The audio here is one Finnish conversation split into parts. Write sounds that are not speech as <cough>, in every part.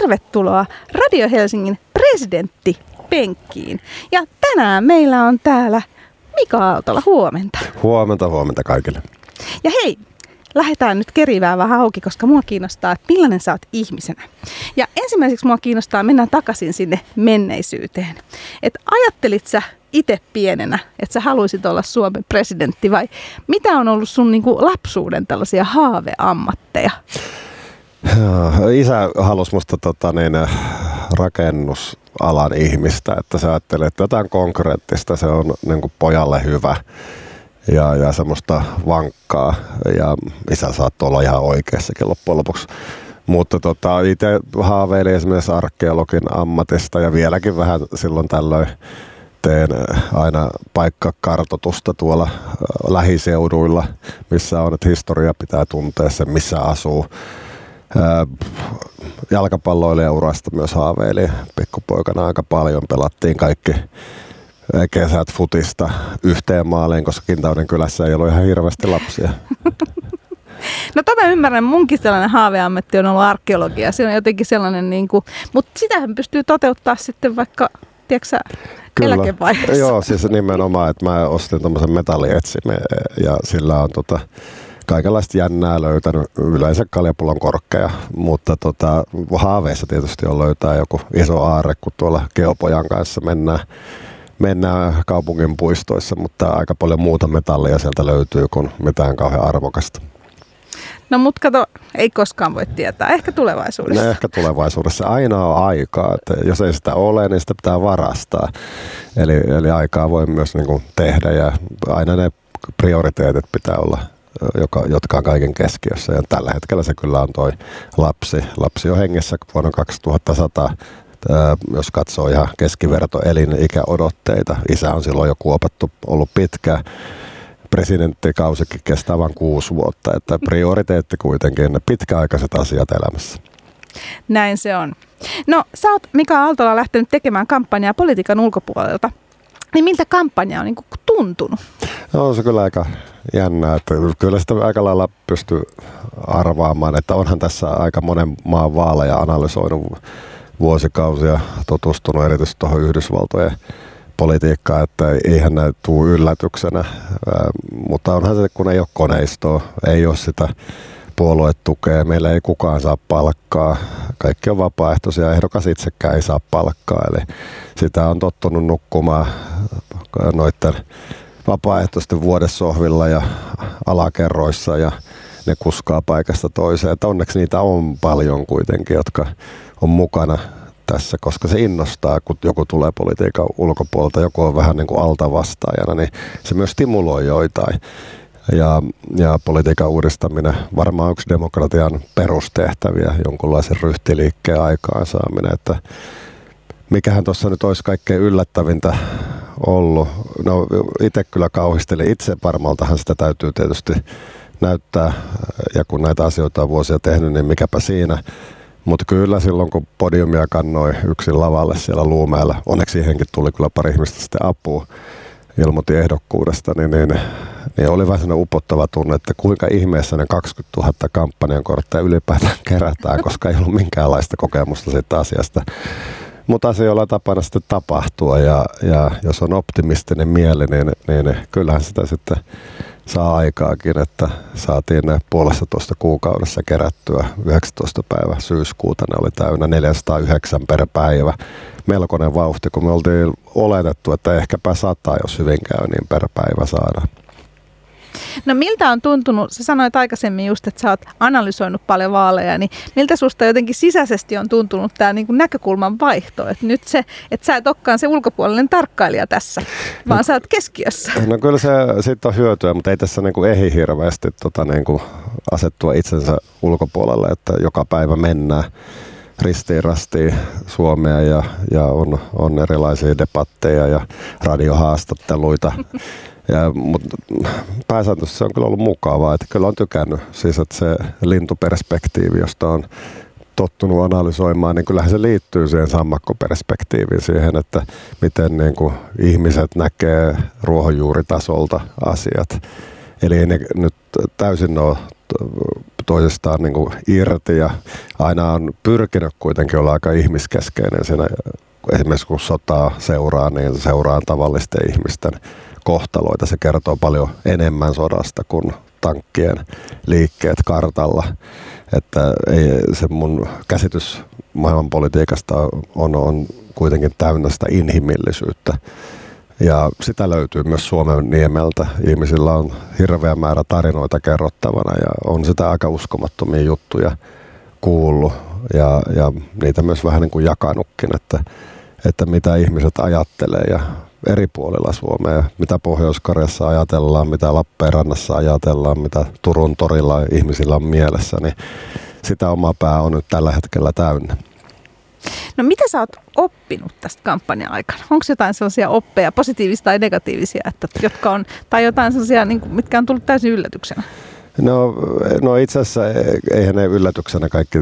tervetuloa Radio Helsingin presidentti penkkiin. Ja tänään meillä on täällä Mika Aaltola, huomenta. Huomenta, huomenta kaikille. Ja hei, lähdetään nyt kerivää vähän auki, koska mua kiinnostaa, että millainen sä oot ihmisenä. Ja ensimmäiseksi mua kiinnostaa mennä takaisin sinne menneisyyteen. Että ajattelit sä itse pienenä, että sä haluaisit olla Suomen presidentti vai mitä on ollut sun niin kuin lapsuuden tällaisia haaveammatteja? Isä halusi musta tota, niin, rakennusalan ihmistä, että sä ajattelee, että jotain konkreettista, se on niin kuin pojalle hyvä ja, ja semmoista vankkaa. Ja isä saattoi olla ihan oikeassakin loppujen lopuksi. Mutta tota, itse haaveilin esimerkiksi arkeologin ammatista ja vieläkin vähän silloin tällöin teen aina paikkakartotusta tuolla lähiseuduilla, missä on, että historia pitää tuntea sen, missä asuu jalkapalloilijaurasta myös haaveili pikkupoikana aika paljon. Pelattiin kaikki kesät futista yhteen maaliin, koska Kintauden kylässä ei ollut ihan hirveästi lapsia. <laughs> No tämä ymmärrän, munkin sellainen haaveammatti on ollut arkeologia. Se on jotenkin sellainen, niin kuin, mutta sitähän pystyy toteuttaa sitten vaikka, tiedätkö Kyllä. eläkevaiheessa. Joo, siis nimenomaan, että mä ostin tämmöisen metallietsimen ja sillä on tota, kaikenlaista jännää löytänyt, yleensä kaljapullon korkkeja, mutta tota, haaveissa tietysti on löytää joku iso aarre, kun tuolla Geopojan kanssa mennään, mennään kaupungin puistoissa, mutta aika paljon muuta metallia sieltä löytyy kuin mitään kauhean arvokasta. No mutta kato, ei koskaan voi tietää. Ehkä tulevaisuudessa. No, ehkä tulevaisuudessa. Aina on aikaa. Että jos ei sitä ole, niin sitä pitää varastaa. Eli, eli aikaa voi myös niin kuin tehdä ja aina ne prioriteetit pitää olla joka, jotka on kaiken keskiössä. Ja tällä hetkellä se kyllä on toi lapsi. Lapsi on hengessä vuonna 2100 jos katsoo ihan keskiverto elinikäodotteita. Isä on silloin jo kuopattu, ollut pitkä. Presidenttikausikin kestää vain kuusi vuotta, että prioriteetti kuitenkin ne pitkäaikaiset asiat elämässä. Näin se on. No, sä oot Mika Aaltola lähtenyt tekemään kampanjaa politiikan ulkopuolelta. Niin miltä kampanja on niin tuntunut? On se kyllä aika jännää, että kyllä sitä aika lailla pystyy arvaamaan, että onhan tässä aika monen maan vaaleja analysoinut vuosikausia, tutustunut erityisesti tuohon Yhdysvaltojen politiikkaan, että eihän näin tule yllätyksenä, mutta onhan se, kun ei ole koneistoa, ei ole sitä puoluetukea, meillä ei kukaan saa palkkaa, kaikki on vapaaehtoisia, ehdokas itsekään ei saa palkkaa, eli sitä on tottunut nukkumaan noiden vapaaehtoisten vuodessohvilla ja alakerroissa ja ne kuskaa paikasta toiseen. Että onneksi niitä on paljon kuitenkin, jotka on mukana tässä, koska se innostaa, kun joku tulee politiikan ulkopuolelta, joku on vähän niin kuin altavastaajana, niin se myös stimuloi joitain. Ja, ja politiikan uudistaminen varmaan yksi demokratian perustehtäviä, jonkunlaisen ryhtiliikkeen aikaansaaminen, että mikähän tuossa nyt olisi kaikkein yllättävintä ollut. No itse kyllä kauhistelin itse varmaltahan sitä täytyy tietysti näyttää ja kun näitä asioita on vuosia tehnyt, niin mikäpä siinä. Mutta kyllä silloin, kun podiumia kannoi yksin lavalle siellä Luumäellä, onneksi siihenkin tuli kyllä pari ihmistä sitten apua, ilmoitti ehdokkuudesta, niin, niin, niin oli vähän sellainen upottava tunne, että kuinka ihmeessä ne 20 000 kampanjan kortteja ylipäätään kerätään, koska ei ollut minkäänlaista kokemusta siitä asiasta mutta asioilla tapana sitten tapahtua ja, ja jos on optimistinen mieli, niin, niin kyllähän sitä sitten saa aikaakin, että saatiin puolessa tuosta kuukaudessa kerättyä 19. päivä syyskuuta, ne oli täynnä 409 per päivä. Melkoinen vauhti, kun me oltiin oletettu, että ehkäpä sataa, jos hyvin käy, niin per päivä saadaan. No miltä on tuntunut, sä sanoit aikaisemmin just, että sä oot analysoinut paljon vaaleja, niin miltä susta jotenkin sisäisesti on tuntunut tämä niin näkökulman vaihto? Että nyt se, että sä et olekaan se ulkopuolinen tarkkailija tässä, vaan no, sä oot keskiössä. No kyllä se siitä on hyötyä, mutta ei tässä niin kuin ehi hirveästi tota, niin kuin asettua itsensä ulkopuolelle, että joka päivä mennään ristiin rastiin Suomea ja, ja on, on erilaisia debatteja ja radiohaastatteluita <laughs> Ja, mutta pääsääntöisesti se on kyllä ollut mukavaa, että kyllä on tykännyt. Siis että se lintuperspektiivi, josta on tottunut analysoimaan, niin kyllähän se liittyy siihen sammakkoperspektiiviin, siihen, että miten niin kuin ihmiset näkee ruohonjuuritasolta asiat. Eli ei ne nyt täysin ole toisistaan niin kuin irti ja aina on pyrkinyt kuitenkin olla aika ihmiskeskeinen siinä. Esimerkiksi kun sotaa seuraa, niin seuraan tavallisten ihmisten kohtaloita. Se kertoo paljon enemmän sodasta kuin tankkien liikkeet kartalla. Että ei, se mun käsitys maailmanpolitiikasta on, on kuitenkin täynnä sitä inhimillisyyttä. Ja sitä löytyy myös Suomen niemeltä. Ihmisillä on hirveä määrä tarinoita kerrottavana ja on sitä aika uskomattomia juttuja kuullut ja, ja niitä myös vähän niin kuin jakanutkin, että, että mitä ihmiset ajattelee ja eri puolilla Suomea, mitä Pohjois-Karjassa ajatellaan, mitä Lappeenrannassa ajatellaan, mitä Turun torilla ihmisillä on mielessä, niin sitä oma pää on nyt tällä hetkellä täynnä. No mitä sä oot oppinut tästä kampanjan aikana? Onko jotain sellaisia oppeja, positiivisia tai negatiivisia, että, jotka on, tai jotain sellaisia, niin kuin, mitkä on tullut täysin yllätyksenä? No, no itse asiassa eihän ne yllätyksenä kaikki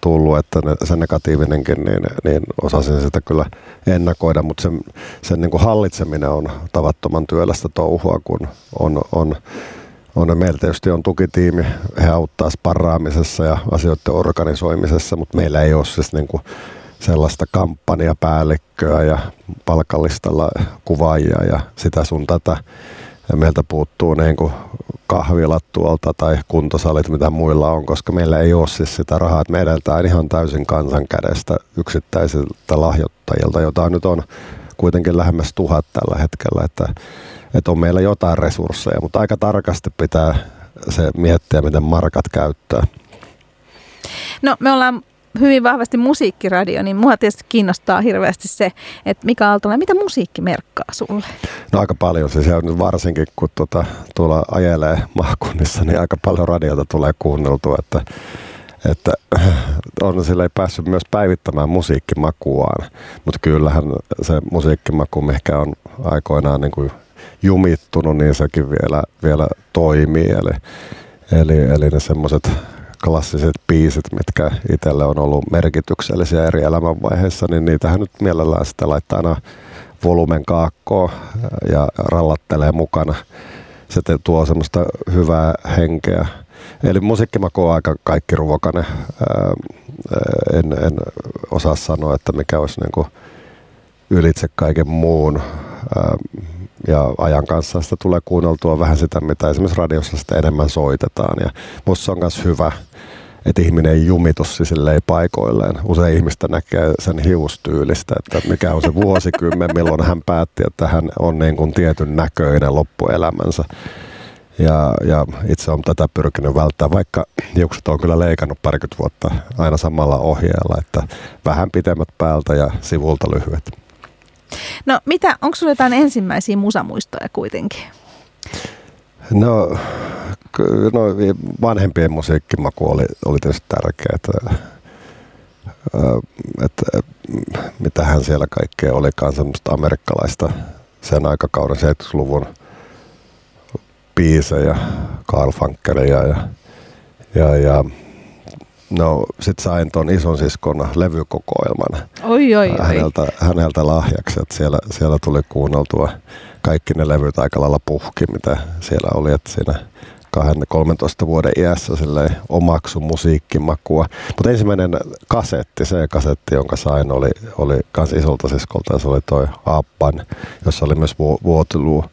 tullut, että ne, se negatiivinenkin, niin, niin osasin sitä kyllä ennakoida, mutta sen, sen niin kuin hallitseminen on tavattoman työlästä touhua, kun on, on on, meillä tietysti on tukitiimi, he auttaa sparraamisessa ja asioiden organisoimisessa, mutta meillä ei ole siis niin kuin sellaista kampanjapäällikköä ja palkallistalla kuvaajia ja sitä sun tätä. Meiltä puuttuu niin kuin kahvilat tuolta tai kuntosalit, mitä muilla on, koska meillä ei ole siis sitä rahaa. Että me edetään ihan täysin kansan kädestä yksittäisiltä lahjoittajilta, jota nyt on kuitenkin lähemmäs tuhat tällä hetkellä. Että että on meillä jotain resursseja, mutta aika tarkasti pitää se miettiä, miten markat käyttää. No me ollaan hyvin vahvasti musiikkiradio, niin mua tietysti kiinnostaa hirveästi se, että Mika Aaltola, mitä musiikki merkkaa sulle? No aika paljon, siis nyt varsinkin kun tuota, tuolla ajelee maakunnissa, niin aika paljon radiota tulee kuunneltua, että että on sillä ei päässyt myös päivittämään musiikkimakuaan, mutta kyllähän se musiikkimaku, mikä on aikoinaan niin kuin jumittunut, niin sekin vielä, vielä toimii. Eli, eli, eli ne semmoiset klassiset biisit, mitkä itselle on ollut merkityksellisiä eri elämänvaiheissa, niin niitähän nyt mielellään sitä laittaa aina volumen kaakkoon ja rallattelee mukana. Se tuo semmoista hyvää henkeä. Eli musiikkimaku on aika kaikki ruokainen. En, en osaa sanoa, että mikä olisi niin ylitse kaiken muun ja ajan kanssa sitä tulee kuunneltua vähän sitä, mitä esimerkiksi radiossa sitä enemmän soitetaan. Ja musta se on myös hyvä, että ihminen ei jumitu silleen paikoilleen. Usein ihmistä näkee sen hiustyylistä, että mikä on se vuosikymmen, <laughs> milloin hän päätti, että hän on niin kuin tietyn näköinen loppuelämänsä. Ja, ja itse olen tätä pyrkinyt välttämään, vaikka hiukset on kyllä leikannut parikymmentä vuotta aina samalla ohjeella, että vähän pitemmät päältä ja sivulta lyhyet. No mitä, onko sinulla jotain ensimmäisiä musamuistoja kuitenkin? No, no vanhempien musiikkimaku oli, oli tietysti tärkeää. Että, että, mitä hän siellä kaikkea olikaan semmoista amerikkalaista sen aikakauden 70-luvun biisejä, Carl Funkeria ja, ja, ja No, sit sain ton ison siskon levykokoelman oi, oi, häneltä, oi. häneltä lahjaksi. Että siellä, siellä tuli kuunneltua kaikki ne levyt aika lailla puhki, mitä siellä oli. Että siinä 13 vuoden iässä omaksu musiikkimakua. Mutta ensimmäinen kasetti, se kasetti, jonka sain, oli, oli kans isolta siskolta ja se oli toi Appan, jossa oli myös Waterloo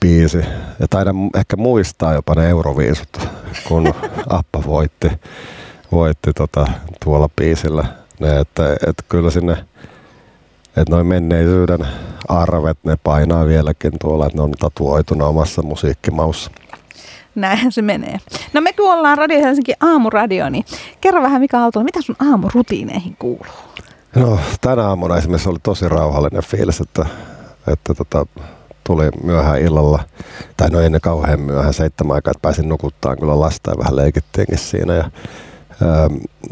biisi. Ja taidan ehkä muistaa jopa ne Euroviisut, kun Appa voitti voitti tota, tuolla biisillä. Ne, että, että kyllä sinne, että noin menneisyyden arvet, ne painaa vieläkin tuolla, että ne on tatuoituna omassa musiikkimaussa. Näinhän se menee. No me kun ollaan Radio Helsinki aamuradio, niin kerro vähän Mika Aaltola, mitä sun aamurutiineihin kuuluu? No tänä aamuna esimerkiksi oli tosi rauhallinen fiilis, että, että tota, tuli myöhään illalla, tai no ennen kauhean myöhään seitsemän aikaa, että pääsin nukuttaan kyllä lasta ja vähän leikittiinkin siinä. Ja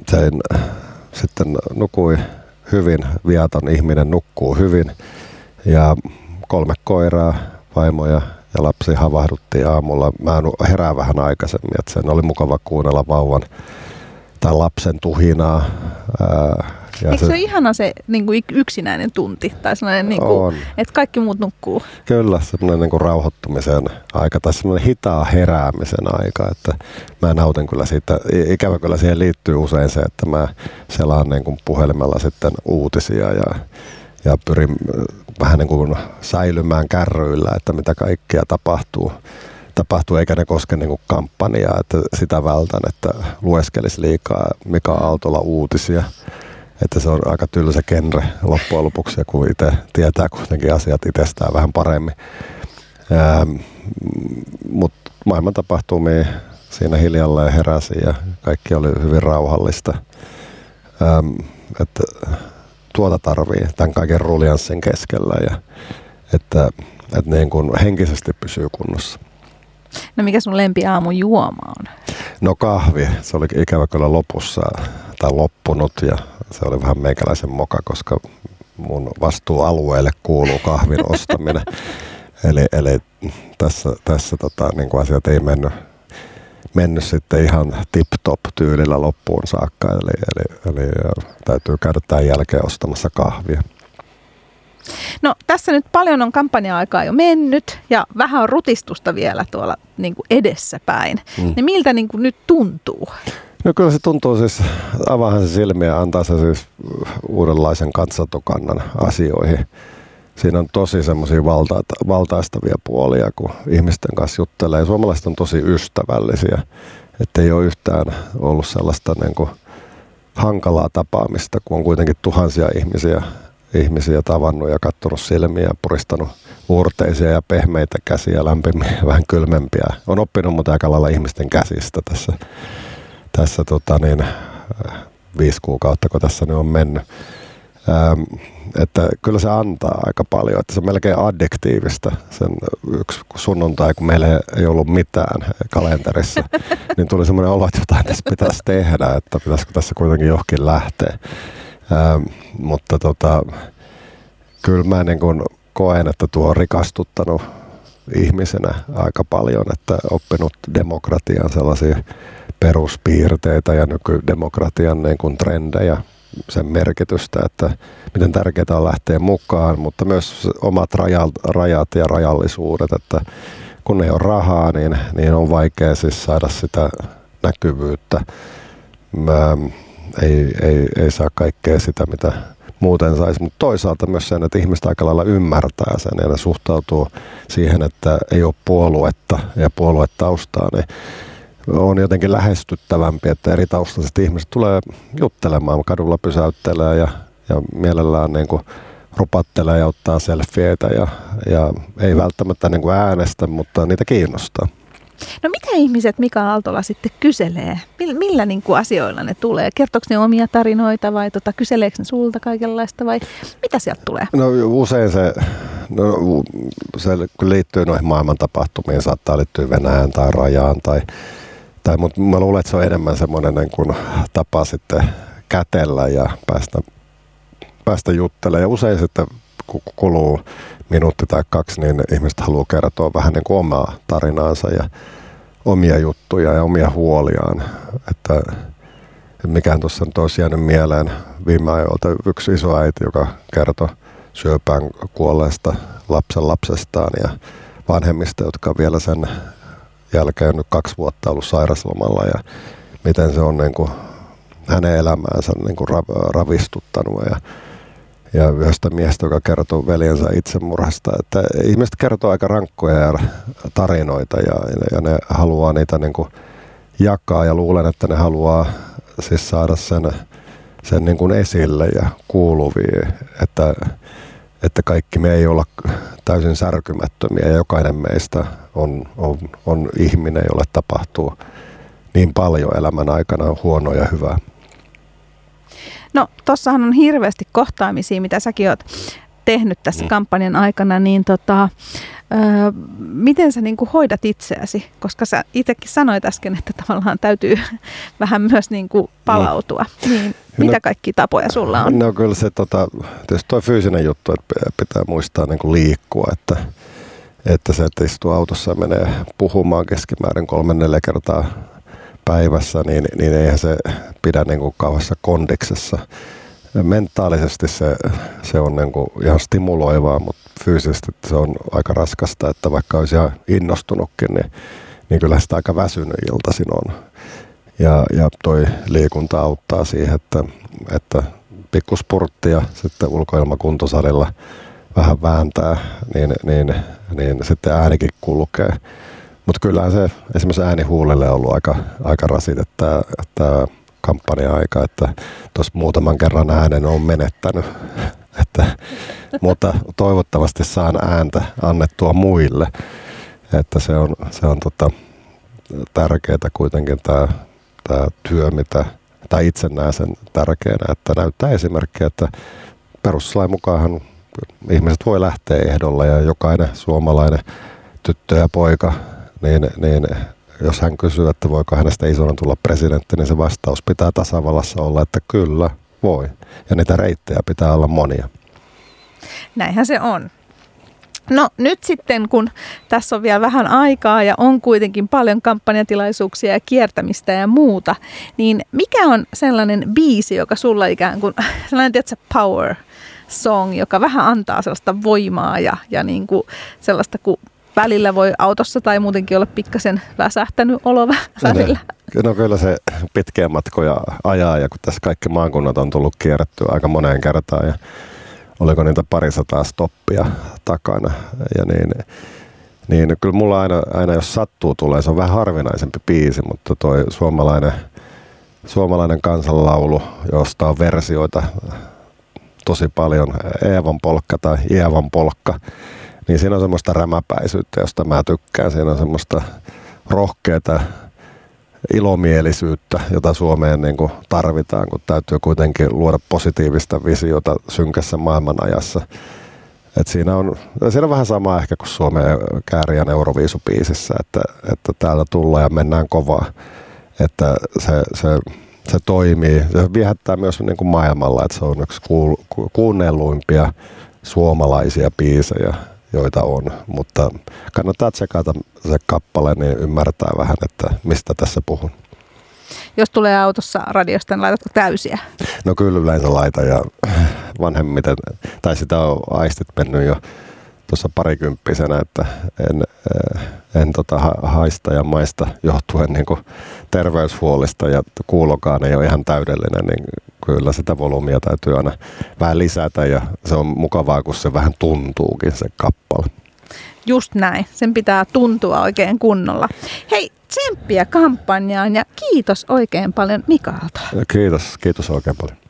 sen sitten nukui hyvin, viaton ihminen nukkuu hyvin ja kolme koiraa, vaimoja ja lapsi havahduttiin aamulla. Mä herään vähän aikaisemmin, että sen oli mukava kuunnella vauvan tai lapsen tuhinaa ää, Ja Eikö se, se ole ihana se niin kuin yksinäinen tunti? Tai sellainen, niin kuin, että kaikki muut nukkuu? Kyllä, semmoinen niin kuin rauhoittumisen aika tai semmoinen hitaa heräämisen aika. Että mä nautin kyllä siitä. Ikävä kyllä siihen liittyy usein se, että mä selaan niin kuin puhelimella sitten uutisia ja ja pyrin vähän niin kuin säilymään kärryillä, että mitä kaikkea tapahtuu tapahtuu, eikä ne koske niin kuin kampanjaa, että sitä vältän, että lueskelisi liikaa Mika Aaltola uutisia. Että se on aika tylsä genre loppujen lopuksi, kun itse tietää kuitenkin asiat itsestään vähän paremmin. Ähm, Mutta maailman tapahtumia siinä hiljalleen heräsi ja kaikki oli hyvin rauhallista. Ähm, että tuota tarvii tämän kaiken ruljanssin keskellä ja että, että niin kuin henkisesti pysyy kunnossa. No mikä sun lempi aamu juoma on? No kahvi. Se oli ikävä kyllä lopussa tai loppunut ja se oli vähän meikäläisen moka, koska mun vastuualueelle kuuluu kahvin <laughs> ostaminen. eli, eli tässä, tässä tota, niin kuin asiat ei mennyt, mennyt sitten ihan tip-top tyylillä loppuun saakka. Eli, eli, eli täytyy käydä tämän jälkeen ostamassa kahvia. No tässä nyt paljon on kampanja-aikaa jo mennyt ja vähän on rutistusta vielä tuolla niin kuin edessäpäin. Mm. Niin miltä niin kuin nyt tuntuu? No kyllä se tuntuu siis, avaahan se silmiä ja antaa se siis uudenlaisen katsatokannan asioihin. Siinä on tosi semmoisia valta, valtaistavia puolia, kun ihmisten kanssa juttelee. Suomalaiset on tosi ystävällisiä, että ei ole yhtään ollut sellaista niin kuin hankalaa tapaamista, kun on kuitenkin tuhansia ihmisiä ihmisiä tavannut ja katsonut silmiä ja puristanut uurteisia ja pehmeitä käsiä, lämpimiä ja vähän kylmempiä. On oppinut mutta aika lailla ihmisten käsistä tässä, tässä tota niin, viisi kuukautta, kun tässä nyt on mennyt. Ähm, että kyllä se antaa aika paljon, että se on melkein addiktiivista. Sen yksi sunnuntai, kun meillä ei ollut mitään kalenterissa, <laughs> niin tuli semmoinen olo, että jotain tässä pitäisi tehdä, että pitäisikö tässä kuitenkin johonkin lähteä. Ähm, mutta tota, kyllä mä niin kun koen, että tuo on rikastuttanut ihmisenä aika paljon, että oppinut demokratian sellaisia peruspiirteitä ja nykydemokratian niin kuin trendejä, sen merkitystä, että miten tärkeää on lähteä mukaan, mutta myös omat rajat, rajat ja rajallisuudet, että kun ei ole rahaa, niin, niin on vaikea siis saada sitä näkyvyyttä. Mä, ei, ei, ei saa kaikkea sitä, mitä muuten saisi, mutta toisaalta myös sen, että ihmiset aika lailla ymmärtää sen ja ne suhtautuu siihen, että ei ole puoluetta ja puoluetaustaa, niin on jotenkin lähestyttävämpi, että eri taustaiset ihmiset tulee juttelemaan, kadulla pysäyttelee ja, ja mielellään niin kuin rupattelee ja ottaa selfieitä ja, ja ei välttämättä niin kuin äänestä, mutta niitä kiinnostaa. No mitä ihmiset Mika Aaltola sitten kyselee? Millä niin kuin asioilla ne tulee? Kertooko ne omia tarinoita vai tota, kyseleekö ne sulta kaikenlaista vai mitä sieltä tulee? No usein se, no, se liittyy noihin maailman tapahtumiin, saattaa liittyä Venäjään tai rajaan tai, tai mutta mä luulen, että se on enemmän semmoinen niin kuin tapa sitten kätellä ja päästä, päästä juttelemaan. Ja usein sitten kun kuluu minuutti tai kaksi, niin ihmiset haluaa kertoa vähän niin kuin omaa tarinaansa ja omia juttuja ja omia huoliaan. Että mikään tuossa nyt olisi jäänyt mieleen viime ajoilta yksi iso äiti, joka kertoi syöpään kuolleesta lapsen lapsestaan ja vanhemmista, jotka vielä sen jälkeen nyt kaksi vuotta ollut sairaslomalla ja miten se on niin kuin hänen elämäänsä niin kuin ravistuttanut ja ja yhdestä miestä, joka kertoo veljensä itsemurhasta. Että ihmiset kertoo aika rankkoja tarinoita ja, ja ne haluaa niitä niin kuin jakaa ja luulen, että ne haluaa siis saada sen, sen niin kuin esille ja kuuluviin, että, että kaikki me ei olla täysin särkymättömiä ja jokainen meistä on, on, on ihminen, jolle tapahtuu niin paljon elämän aikana huonoa ja hyvää. No tossahan on hirveästi kohtaamisia, mitä säkin oot tehnyt tässä mm. kampanjan aikana, niin tota, ö, miten sä niinku hoidat itseäsi? Koska sä itsekin sanoit äsken, että tavallaan täytyy <laughs> vähän myös niinku palautua. Mm. Niin, mitä no, kaikki tapoja sulla on? No kyllä se tota, tietysti tuo fyysinen juttu, että pitää muistaa niinku liikkua, että, että se, että istuu autossa ja menee puhumaan keskimäärin kolme neljä kertaa päivässä, niin, niin eihän se pidä niin kuin kauhassa kondiksessa. mentaalisesti se, se on niin kuin ihan stimuloivaa, mutta fyysisesti se on aika raskasta, että vaikka olisi ihan innostunutkin, niin, niin kyllä sitä aika väsynyt iltaisin on. Ja, ja toi liikunta auttaa siihen, että, että pikkuspurtti ja sitten ulkoilmakuntosalilla vähän vääntää, niin, niin, niin sitten äänikin kulkee. Mutta kyllähän se esimerkiksi ääni huulelle on ollut aika, aika rasite tämä, tämä kampanja-aika, että tuossa muutaman kerran äänen on menettänyt. <laughs> että, mutta toivottavasti saan ääntä annettua muille. Että se on, se on tota, tärkeää kuitenkin tämä, tämä työ, mitä tai itse näen sen tärkeänä, että näyttää esimerkkiä, että perustuslain mukaan ihmiset voi lähteä ehdolla ja jokainen suomalainen tyttö ja poika, niin, niin jos hän kysyy, että voiko hänestä isona tulla presidentti, niin se vastaus pitää tasavallassa olla, että kyllä voi. Ja niitä reittejä pitää olla monia. Näinhän se on. No nyt sitten, kun tässä on vielä vähän aikaa ja on kuitenkin paljon kampanjatilaisuuksia ja kiertämistä ja muuta, niin mikä on sellainen biisi, joka sulla ikään kuin, sellainen tiedätkö, power song, joka vähän antaa sellaista voimaa ja, ja niin kuin sellaista, kun välillä voi autossa tai muutenkin olla pikkasen väsähtänyt olo välillä. No, no kyllä se pitkiä matkoja ajaa ja kun tässä kaikki maakunnat on tullut kierrettyä aika moneen kertaan ja oliko niitä parisataa stoppia takana. Ja niin, niin kyllä mulla aina, aina jos sattuu tulee, se on vähän harvinaisempi biisi, mutta toi suomalainen, suomalainen kansanlaulu, josta on versioita tosi paljon, Eevan polkka tai Ievan polkka, niin siinä on semmoista rämäpäisyyttä, josta mä tykkään. Siinä on semmoista rohkeata ilomielisyyttä, jota Suomeen niin kuin tarvitaan, kun täytyy kuitenkin luoda positiivista visiota synkässä maailmanajassa. Et siinä, on, siinä on vähän sama ehkä kuin Suomen kääriän Euroviisupiisissä, että, että täällä tullaan ja mennään kovaa. Että se, se, se toimii. Se viehättää myös niin kuin maailmalla, että se on yksi kuunnelluimpia suomalaisia biisejä joita on, mutta kannattaa tsekata se kappale, niin ymmärtää vähän, että mistä tässä puhun. Jos tulee autossa radiosta, niin laitatko täysiä? No kyllä yleensä laita ja vanhemmiten, tai sitä on aistit mennyt jo tuossa parikymppisenä, että en, eh, en tota haista ja maista johtuen niin kuin terveyshuolista ja kuulokaan ei ole ihan täydellinen, niin kyllä sitä volyymia täytyy aina vähän lisätä ja se on mukavaa, kun se vähän tuntuukin se kappale. Just näin. Sen pitää tuntua oikein kunnolla. Hei, tsemppiä kampanjaan ja kiitos oikein paljon Mikaalta. Kiitos, kiitos oikein paljon.